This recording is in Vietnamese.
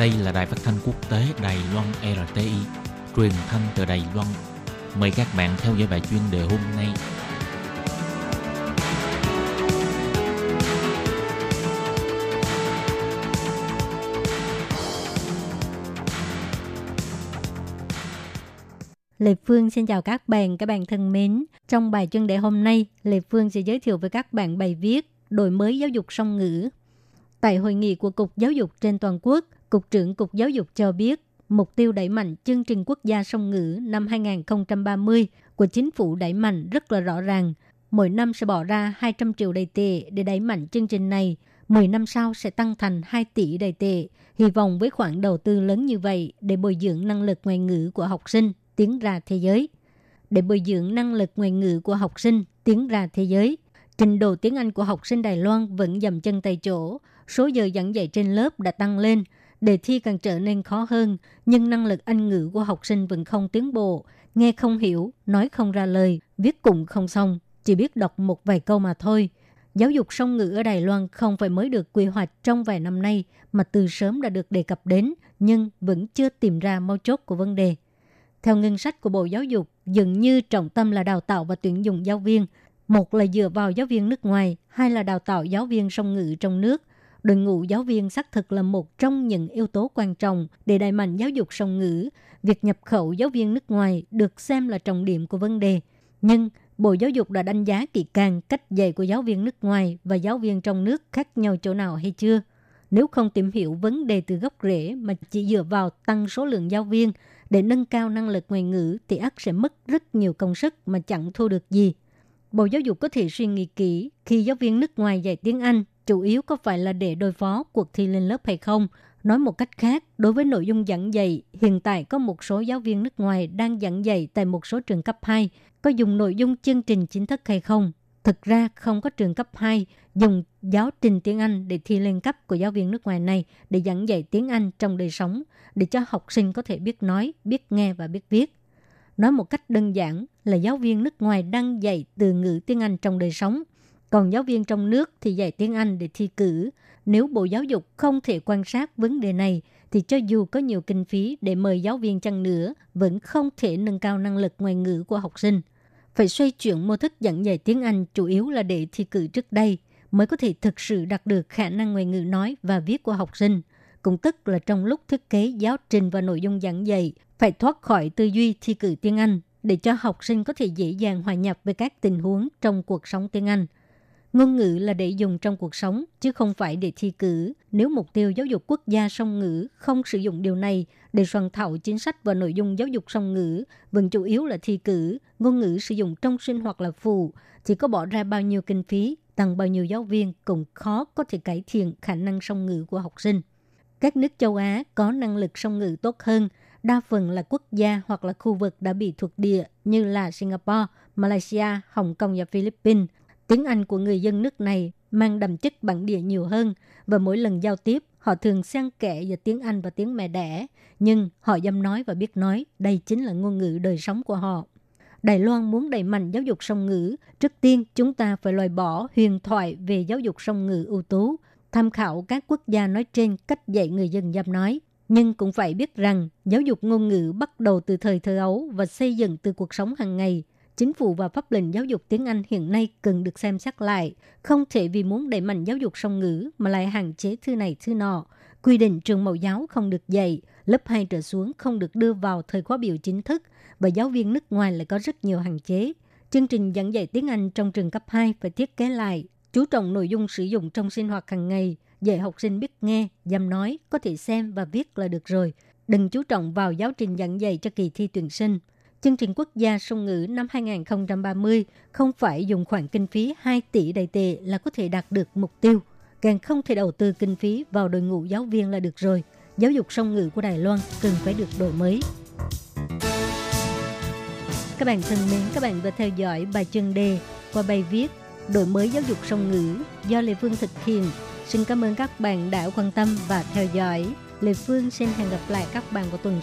Đây là đài phát thanh quốc tế Đài Loan RTI, truyền thanh từ Đài Loan. Mời các bạn theo dõi bài chuyên đề hôm nay. Lê Phương xin chào các bạn, các bạn thân mến. Trong bài chuyên đề hôm nay, Lê Phương sẽ giới thiệu với các bạn bài viết đổi mới giáo dục song ngữ. Tại hội nghị của Cục Giáo dục trên toàn quốc, Cục trưởng Cục Giáo dục cho biết, mục tiêu đẩy mạnh chương trình quốc gia song ngữ năm 2030 của chính phủ đẩy mạnh rất là rõ ràng. Mỗi năm sẽ bỏ ra 200 triệu đầy tệ để đẩy mạnh chương trình này. 10 năm sau sẽ tăng thành 2 tỷ đầy tệ. Hy vọng với khoản đầu tư lớn như vậy để bồi dưỡng năng lực ngoại ngữ của học sinh tiến ra thế giới. Để bồi dưỡng năng lực ngoại ngữ của học sinh tiến ra thế giới, trình độ tiếng Anh của học sinh Đài Loan vẫn dầm chân tại chỗ, số giờ giảng dạy trên lớp đã tăng lên, đề thi càng trở nên khó hơn, nhưng năng lực Anh ngữ của học sinh vẫn không tiến bộ, nghe không hiểu, nói không ra lời, viết cũng không xong, chỉ biết đọc một vài câu mà thôi. Giáo dục song ngữ ở Đài Loan không phải mới được quy hoạch trong vài năm nay mà từ sớm đã được đề cập đến, nhưng vẫn chưa tìm ra mấu chốt của vấn đề. Theo ngân sách của Bộ Giáo dục, dường như trọng tâm là đào tạo và tuyển dụng giáo viên. Một là dựa vào giáo viên nước ngoài, hai là đào tạo giáo viên song ngữ trong nước. Đội ngũ giáo viên xác thực là một trong những yếu tố quan trọng để đẩy mạnh giáo dục song ngữ. Việc nhập khẩu giáo viên nước ngoài được xem là trọng điểm của vấn đề. Nhưng, Bộ Giáo dục đã đánh giá kỹ càng cách dạy của giáo viên nước ngoài và giáo viên trong nước khác nhau chỗ nào hay chưa? Nếu không tìm hiểu vấn đề từ gốc rễ mà chỉ dựa vào tăng số lượng giáo viên để nâng cao năng lực ngoại ngữ thì ắt sẽ mất rất nhiều công sức mà chẳng thu được gì. Bộ Giáo dục có thể suy nghĩ kỹ khi giáo viên nước ngoài dạy tiếng Anh chủ yếu có phải là để đối phó cuộc thi lên lớp hay không. Nói một cách khác, đối với nội dung giảng dạy, hiện tại có một số giáo viên nước ngoài đang giảng dạy tại một số trường cấp 2 có dùng nội dung chương trình chính thức hay không. Thực ra không có trường cấp 2 dùng giáo trình tiếng Anh để thi lên cấp của giáo viên nước ngoài này để giảng dạy tiếng Anh trong đời sống, để cho học sinh có thể biết nói, biết nghe và biết viết. Nói một cách đơn giản là giáo viên nước ngoài đang dạy từ ngữ tiếng Anh trong đời sống, còn giáo viên trong nước thì dạy tiếng Anh để thi cử. Nếu Bộ Giáo dục không thể quan sát vấn đề này, thì cho dù có nhiều kinh phí để mời giáo viên chăng nữa, vẫn không thể nâng cao năng lực ngoại ngữ của học sinh. Phải xoay chuyển mô thức giảng dạy tiếng Anh chủ yếu là để thi cử trước đây – mới có thể thực sự đạt được khả năng ngoại ngữ nói và viết của học sinh. Cũng tức là trong lúc thiết kế giáo trình và nội dung giảng dạy, phải thoát khỏi tư duy thi cử tiếng Anh để cho học sinh có thể dễ dàng hòa nhập với các tình huống trong cuộc sống tiếng Anh. Ngôn ngữ là để dùng trong cuộc sống, chứ không phải để thi cử. Nếu mục tiêu giáo dục quốc gia song ngữ không sử dụng điều này để soạn thảo chính sách và nội dung giáo dục song ngữ, vẫn chủ yếu là thi cử, ngôn ngữ sử dụng trong sinh hoạt là phụ, chỉ có bỏ ra bao nhiêu kinh phí tăng bao nhiêu giáo viên cũng khó có thể cải thiện khả năng song ngữ của học sinh. Các nước châu Á có năng lực song ngữ tốt hơn, đa phần là quốc gia hoặc là khu vực đã bị thuộc địa như là Singapore, Malaysia, Hồng Kông và Philippines. Tiếng Anh của người dân nước này mang đậm chất bản địa nhiều hơn và mỗi lần giao tiếp họ thường xen kẽ giữa tiếng Anh và tiếng mẹ đẻ, nhưng họ dám nói và biết nói, đây chính là ngôn ngữ đời sống của họ. Đài Loan muốn đẩy mạnh giáo dục song ngữ, trước tiên chúng ta phải loại bỏ huyền thoại về giáo dục song ngữ ưu tú, tham khảo các quốc gia nói trên cách dạy người dân dám nói. Nhưng cũng phải biết rằng giáo dục ngôn ngữ bắt đầu từ thời thơ ấu và xây dựng từ cuộc sống hàng ngày. Chính phủ và pháp lệnh giáo dục tiếng Anh hiện nay cần được xem xét lại. Không thể vì muốn đẩy mạnh giáo dục song ngữ mà lại hạn chế thư này thư nọ. Quy định trường mẫu giáo không được dạy, lớp 2 trở xuống không được đưa vào thời khóa biểu chính thức – và giáo viên nước ngoài lại có rất nhiều hạn chế. Chương trình giảng dạy tiếng Anh trong trường cấp 2 phải thiết kế lại, chú trọng nội dung sử dụng trong sinh hoạt hàng ngày, dạy học sinh biết nghe, dám nói, có thể xem và viết là được rồi. Đừng chú trọng vào giáo trình giảng dạy cho kỳ thi tuyển sinh. Chương trình quốc gia song ngữ năm 2030 không phải dùng khoản kinh phí 2 tỷ đầy tệ là có thể đạt được mục tiêu. Càng không thể đầu tư kinh phí vào đội ngũ giáo viên là được rồi. Giáo dục song ngữ của Đài Loan cần phải được đổi mới. Các bạn thân mến, các bạn vừa theo dõi bài chân đề qua bài viết Đổi mới giáo dục song ngữ do Lê Phương thực hiện. Xin cảm ơn các bạn đã quan tâm và theo dõi. Lê Phương xin hẹn gặp lại các bạn vào tuần